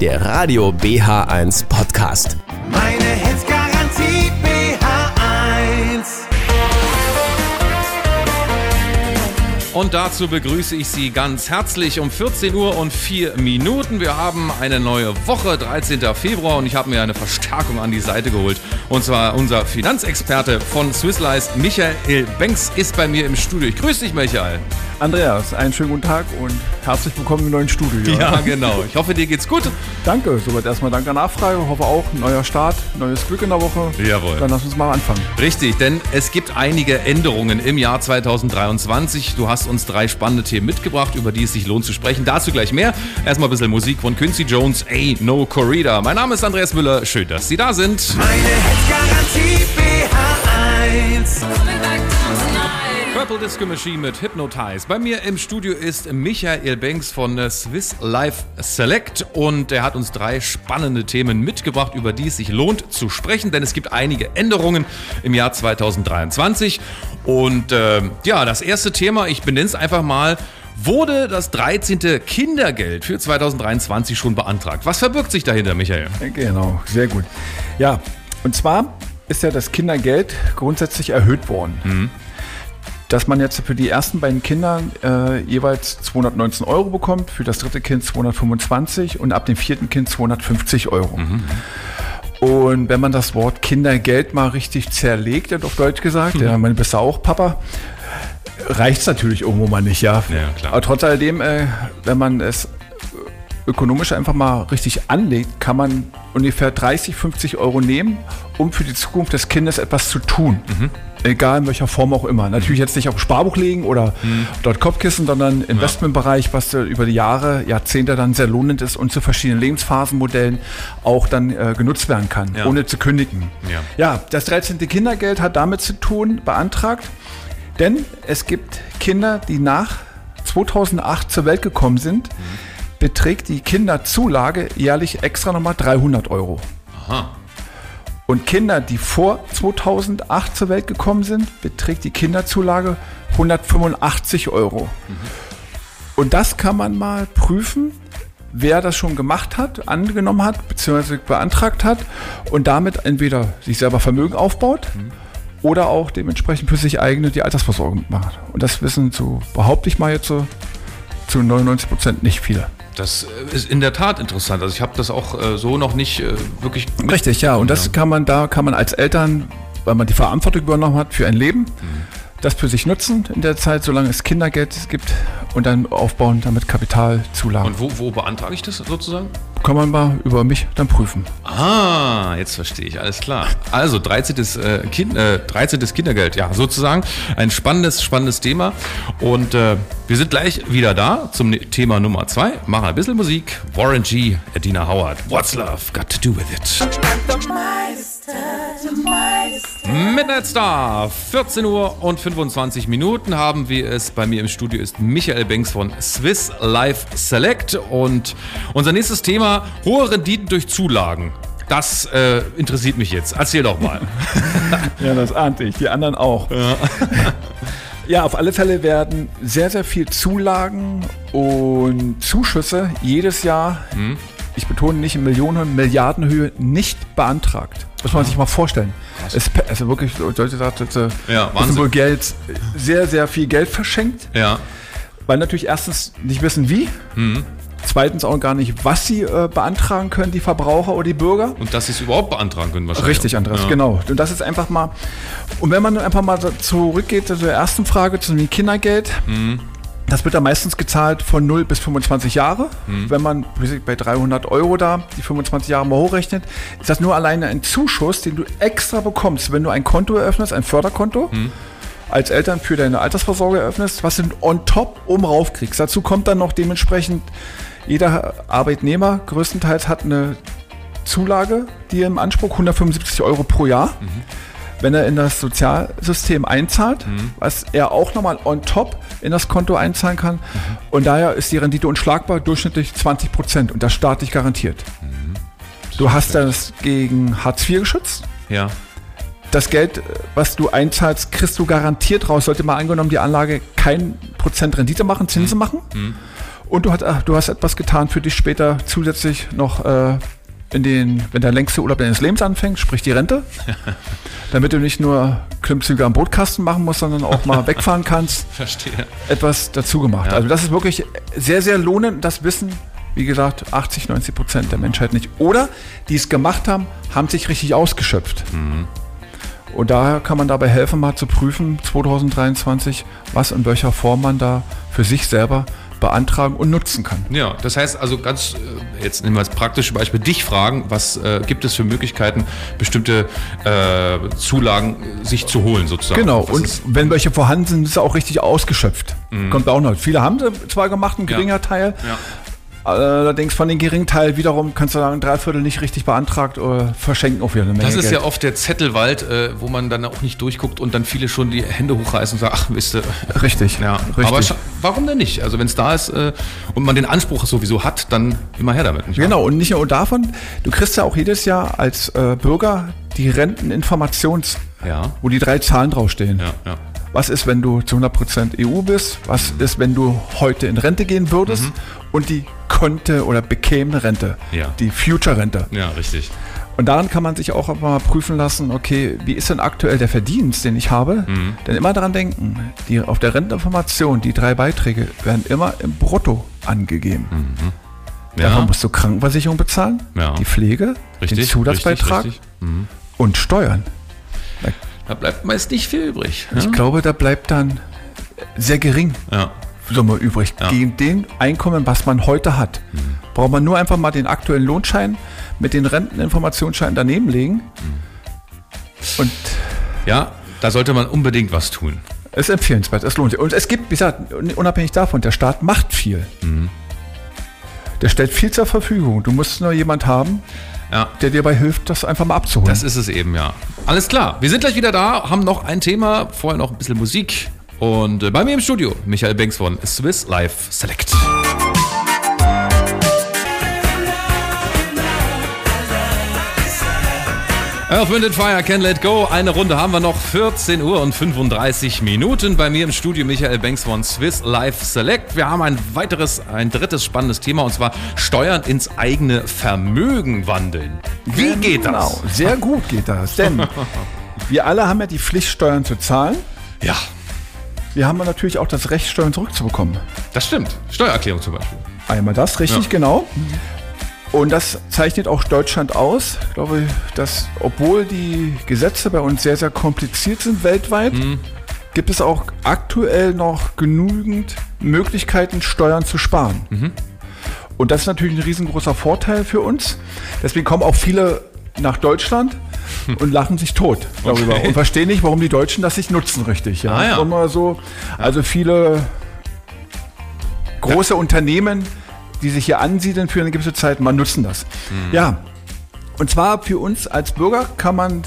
der Radio BH1 Podcast. Meine Hits Garantie BH1. Und dazu begrüße ich Sie ganz herzlich um 14 Uhr und 4 Minuten. Wir haben eine neue Woche, 13. Februar, und ich habe mir eine Verstärkung an die Seite geholt. Und zwar unser Finanzexperte von Swiss Life, Michael Banks, ist bei mir im Studio. Ich grüße dich, Michael. Andreas, einen schönen guten Tag und herzlich willkommen im neuen Studio. Ja, genau. Ich hoffe, dir geht's gut. Danke, soweit erstmal danke Nachfrage. Hoffe auch, neuer Start, neues Glück in der Woche. Jawohl. Dann lass uns mal anfangen. Richtig, denn es gibt einige Änderungen im Jahr 2023. Du hast uns drei spannende Themen mitgebracht, über die es sich lohnt zu sprechen. Dazu gleich mehr. Erstmal ein bisschen Musik von Quincy Jones, Ain't No Corrida. Mein Name ist Andreas Müller. Schön, dass Sie da sind. Meine Hits Garantie BH1. Purple Disco Machine mit Hypnotize. Bei mir im Studio ist Michael Banks von Swiss Life Select und er hat uns drei spannende Themen mitgebracht, über die es sich lohnt zu sprechen, denn es gibt einige Änderungen im Jahr 2023. Und äh, ja, das erste Thema, ich benenne es einfach mal, wurde das 13. Kindergeld für 2023 schon beantragt. Was verbirgt sich dahinter, Michael? Genau, sehr gut. Ja, und zwar ist ja das Kindergeld grundsätzlich erhöht worden. Dass man jetzt für die ersten beiden Kinder äh, jeweils 219 Euro bekommt, für das dritte Kind 225 und ab dem vierten Kind 250 Euro. Und wenn man das Wort Kindergeld mal richtig zerlegt, auf Deutsch gesagt, ja, man bist ja auch Papa, reicht es natürlich irgendwo mal nicht, ja. Ja. Aber trotz alledem, äh, wenn man es ökonomisch einfach mal richtig anlegt, kann man ungefähr 30, 50 Euro nehmen, um für die Zukunft des Kindes etwas zu tun. Egal in welcher Form auch immer. Natürlich jetzt nicht auf Sparbuch legen oder dort Kopfkissen, sondern Investmentbereich, was über die Jahre, Jahrzehnte dann sehr lohnend ist und zu verschiedenen Lebensphasenmodellen auch dann äh, genutzt werden kann, Ja. ohne zu kündigen. Ja. ja, das 13. Kindergeld hat damit zu tun, beantragt, denn es gibt Kinder, die nach 2008 zur Welt gekommen sind, beträgt die Kinderzulage jährlich extra nochmal 300 Euro. Aha. Und Kinder, die vor 2008 zur Welt gekommen sind, beträgt die Kinderzulage 185 Euro. Und das kann man mal prüfen, wer das schon gemacht hat, angenommen hat, beziehungsweise beantragt hat und damit entweder sich selber Vermögen aufbaut oder auch dementsprechend für sich eigene die Altersversorgung macht. Und das wissen, so behaupte ich mal jetzt so, zu 99 Prozent nicht viele. Das äh, ist in der Tat interessant. Also ich habe das auch äh, so noch nicht äh, wirklich Richtig, ja. Und das kann man, da kann man als Eltern, weil man die Verantwortung übernommen hat für ein Leben, das für sich nutzen in der Zeit, solange es Kindergeld gibt und dann aufbauen, damit Kapitalzulagen. Und wo, wo beantrage ich das sozusagen? kann man mal über mich dann prüfen. Ah, jetzt verstehe ich, alles klar. Also 13. Äh, kind, äh, 13. Kindergeld, ja, sozusagen. Ein spannendes, spannendes Thema. Und äh, wir sind gleich wieder da zum Ne- Thema Nummer zwei. Machen ein bisschen Musik. Warren G., Adina Howard. What's Love Got to Do With It? Midnight Star, 14 Uhr und 25 Minuten haben wir es. Bei mir im Studio ist Michael Banks von Swiss Life Select. Und unser nächstes Thema, hohe Renditen durch Zulagen. Das äh, interessiert mich jetzt. Erzähl doch mal. Ja, das ahnte ich. Die anderen auch. Ja. auf alle Fälle werden sehr, sehr viel Zulagen und Zuschüsse jedes Jahr, ich betone nicht in Millionen, Milliardenhöhe, nicht beantragt. Muss man sich mal vorstellen. Es, ist also wirklich, Leute sagen, äh, Ja, wohl Geld, sehr, sehr viel Geld verschenkt, Ja, weil natürlich erstens nicht wissen, wie. Zweitens auch gar nicht, was sie äh, beantragen können, die Verbraucher oder die Bürger. und dass sie es überhaupt beantragen können wahrscheinlich. Richtig, Andreas, ja. genau. Und das ist einfach mal. Und wenn man einfach mal zurückgeht zu der ersten Frage, zu dem Kindergeld, das wird dann meistens gezahlt von 0 bis 25 Jahre. Wenn man bei 300 Euro da die 25 Jahre mal hochrechnet, ist das nur alleine ein Zuschuss, den du extra bekommst, wenn du ein Konto eröffnest, ein Förderkonto. Als Eltern für deine Altersvorsorge eröffnest, was du on top oben rauf kriegst. Dazu kommt dann noch dementsprechend, jeder Arbeitnehmer größtenteils hat eine Zulage, die im Anspruch 175 Euro pro Jahr. Wenn er in das Sozialsystem einzahlt, was er auch nochmal on top in das Konto einzahlen kann. Und daher ist die Rendite unschlagbar, durchschnittlich 20 Prozent und das staatlich garantiert. Du hast das gegen Hartz IV geschützt. Ja. Das Geld, was du einzahlst, kriegst du garantiert raus. Sollte mal angenommen die Anlage kein Prozent Rendite machen, Zinsen machen. Und du, hat, ach, du hast etwas getan für dich später zusätzlich noch äh, in den, wenn der längste Urlaub deines Lebens anfängt, sprich die Rente, damit du nicht nur Klimmzüge am Bootkasten machen musst, sondern auch mal wegfahren kannst, Verstehe. etwas dazu gemacht. Ja. Also das ist wirklich sehr, sehr lohnend. Das wissen, wie gesagt, 80, 90 Prozent der Menschheit nicht. Oder die es gemacht haben, haben sich richtig ausgeschöpft. Und daher kann man dabei helfen, mal zu prüfen, 2023, was in welcher Form man da für sich selber beantragen und nutzen kann. Ja, das heißt also ganz, äh, jetzt nehmen wir als praktische Beispiel, dich fragen, was äh, gibt es für Möglichkeiten, bestimmte äh, Zulagen äh, sich zu holen sozusagen. Genau, Was und wenn welche vorhanden sind, ist er auch richtig ausgeschöpft. Kommt auch noch. Viele haben sie zwar gemacht, ein geringer Teil, ja. Allerdings von den geringen Teil wiederum, kannst du sagen, drei Viertel nicht richtig beantragt oder verschenken auch wieder eine Menge Das ist Geld. ja oft der Zettelwald, äh, wo man dann auch nicht durchguckt und dann viele schon die Hände hochreißen und sagen, ach, wisst ihr, Richtig, ja, richtig. aber warum denn nicht? Also wenn es da ist äh, und man den Anspruch sowieso hat, dann immer her damit. Genau, und nicht nur davon, du kriegst ja auch jedes Jahr als äh, Bürger die Renteninformations, Ja. wo die drei Zahlen draufstehen. Ja, ja. Was ist, wenn du zu 100% EU bist? Was ist, wenn du heute in Rente gehen würdest? Und die konnte oder bekäme Rente, Mhm. Ja. die Future-Rente. ja, richtig. Und daran kann man sich auch mal prüfen lassen, okay, wie ist denn aktuell der Verdienst, den ich habe? Mhm. Denn immer daran denken, die, auf der Renteninformation, die drei Beiträge werden immer im Brutto angegeben. Davon Ja, musst du Krankenversicherung bezahlen, Ja. die Pflege, richtig. den Zusatzbeitrag Richtig, richtig. und Steuern. Da bleibt meist nicht viel übrig. Ich glaube, da bleibt dann sehr gering Ja. Summe übrig. Ja. Gegen den Einkommen, was man heute hat. Braucht man nur einfach mal den aktuellen Lohnschein mit den Renteninformationsscheinen daneben legen. Und ja, da sollte man unbedingt was tun. es ist empfehlenswert, es lohnt sich. Und es gibt, wie gesagt, unabhängig davon, der Staat macht viel. Der stellt viel zur Verfügung. Du musst nur jemand haben, Ja. der dir dabei hilft, das einfach mal abzuholen. Das ist es eben, ja. Alles klar. Wir sind gleich wieder da, haben noch ein Thema, vorher noch ein bisschen Musik. Und äh, bei mir im Studio, Michael Banks von Swiss Life Select. Earth, Wind and Fire, Can Let Go. Eine Runde haben wir noch. 14 Uhr und 35 Minuten. Bei mir im Studio Michael Banks von Swiss Life Select. Wir haben ein weiteres, ein drittes spannendes Thema und zwar Steuern ins eigene Vermögen wandeln. Wie geht das? Genau, sehr gut geht das. Denn wir alle haben ja die Pflicht, Steuern zu zahlen. Ja, Wir haben natürlich auch das Recht, Steuern zurückzubekommen. das stimmt. Steuererklärung zum Beispiel. Einmal das, richtig, Ja. genau. Und das zeichnet auch Deutschland aus. Ich glaube, dass obwohl die Gesetze bei uns sehr, sehr kompliziert sind weltweit, Mhm. gibt es auch aktuell noch genügend Möglichkeiten, Steuern zu sparen. Mhm. Und das ist natürlich ein riesengroßer Vorteil für uns. Deswegen kommen auch viele nach Deutschland und lachen sich tot darüber Okay. und verstehen nicht, warum die Deutschen das nicht nutzen, richtig. Ja? Ah, ja. Immer so, also viele große Unternehmen, die sich hier ansiedeln für eine gewisse Zeit, mal nutzen das. Ja, und zwar für uns als Bürger kann man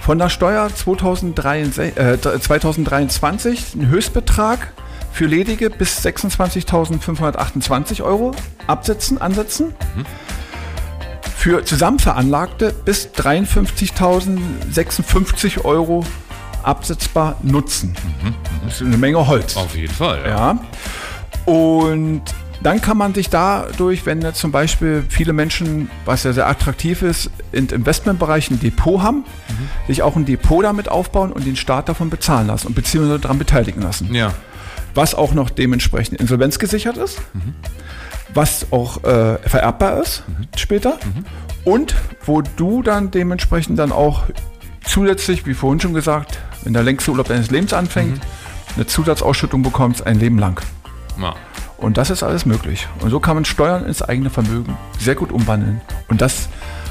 von der Steuer 2023, äh, 2023 einen Höchstbetrag für ledige bis 26.528 Euro absetzen, ansetzen. Für zusammenveranlagte bis 53.056 Euro absetzbar nutzen. Das ist eine Menge Holz. Auf jeden Fall. Ja. Ja. Und dann kann man sich dadurch, wenn jetzt zum Beispiel viele Menschen, was ja sehr attraktiv ist, im Investmentbereich ein Depot haben, sich auch ein Depot damit aufbauen und den Staat davon bezahlen lassen und beziehungsweise daran beteiligen lassen. ja. Was auch noch dementsprechend insolvenzgesichert ist, was auch äh, vererbbar ist später und wo du dann dementsprechend dann auch zusätzlich, wie vorhin schon gesagt, wenn der längste Urlaub deines Lebens anfängt, eine Zusatzausschüttung bekommst ein Leben lang. ja. Und das ist alles möglich. Und so kann man Steuern ins eigene Vermögen sehr gut umwandeln. Und das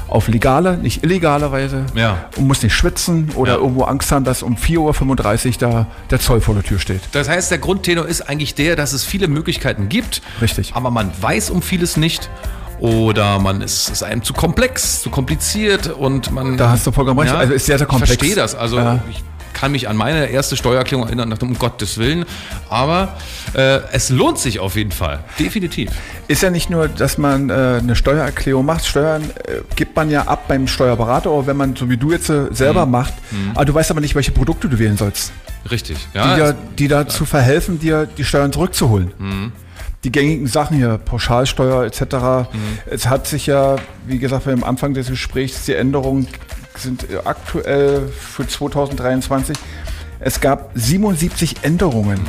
auf legale, nicht illegale Weise. Ja. Und muss nicht schwitzen oder Ja. irgendwo Angst haben, dass um 4.35 Uhr da der Zoll vor der Tür steht. Das heißt, der Grundtenor ist eigentlich der, dass es viele Möglichkeiten gibt. Richtig. Aber man weiß um vieles nicht. Oder man ist, ist einem zu komplex, zu kompliziert und man. Da hast du vollkommen recht. Also ist sehr, sehr komplex. Ich verstehe das. Also Ja. ich kann mich an meine erste Steuererklärung erinnern, dachte, um Gottes Willen. Aber äh, es lohnt sich auf jeden Fall. Definitiv. Ist ja nicht nur, dass man äh, eine Steuererklärung macht. Steuern äh, gibt man ja ab beim Steuerberater, oder wenn man, so wie du jetzt äh, selber Mhm. macht. Aber du weißt aber nicht, welche Produkte du wählen sollst. Richtig. die, Ja, die dazu verhelfen, dir die Steuern zurückzuholen. Mhm. die gängigen Sachen hier, Pauschalsteuer etc. Mhm. Es hat sich ja, wie gesagt, am Anfang des Gesprächs, die Änderungen sind aktuell für 2023. Es gab 77 Änderungen.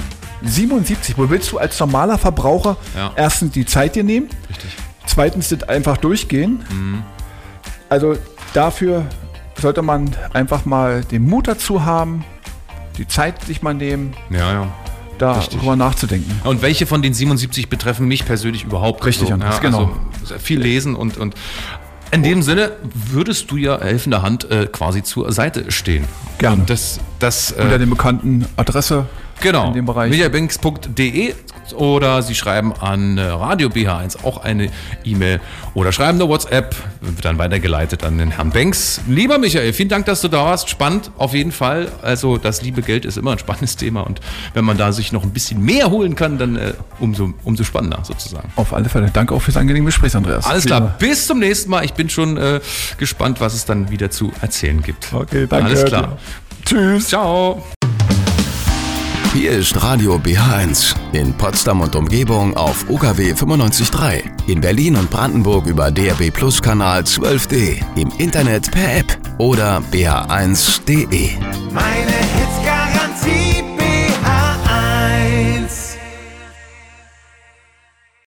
77. Wo willst du als normaler Verbraucher Ja. erstens die Zeit dir nehmen? Richtig. Zweitens das einfach durchgehen. Also dafür sollte man einfach mal den Mut dazu haben, die Zeit sich mal nehmen, Ja, ja. darüber nachzudenken. Und welche von den 77 betreffen mich persönlich überhaupt? Richtig, Andreas, genau. Also viel lesen und, und in dem Sinne würdest du ja helfende Hand äh, quasi zur Seite stehen. Gerne. Und das, das äh, Unter der bekannten Adresse Genau. in dem Bereich. Mediabanks.de oder Sie schreiben an äh, Radio BH1 auch eine E-Mail oder schreiben eine WhatsApp, wird dann weitergeleitet an den Herrn Banks. Lieber Michael, vielen Dank, dass du da warst. Spannend, auf jeden Fall. Also das liebe Geld ist immer ein spannendes Thema und wenn man da sich noch ein bisschen mehr holen kann, dann äh, umso, umso spannender sozusagen. Auf alle Fälle. Danke auch fürs angenehme Gespräch, Andreas. Alles klar, bis zum nächsten Mal. Ich bin schon äh, gespannt, was es dann wieder zu erzählen gibt. Okay, danke. Alles klar. Tschüss. Ciao. Hier ist Radio BH1 in Potsdam und Umgebung auf UKW 95.3. In Berlin und Brandenburg über DRB Plus Kanal 12D. Im Internet per App oder bh1.de. Meine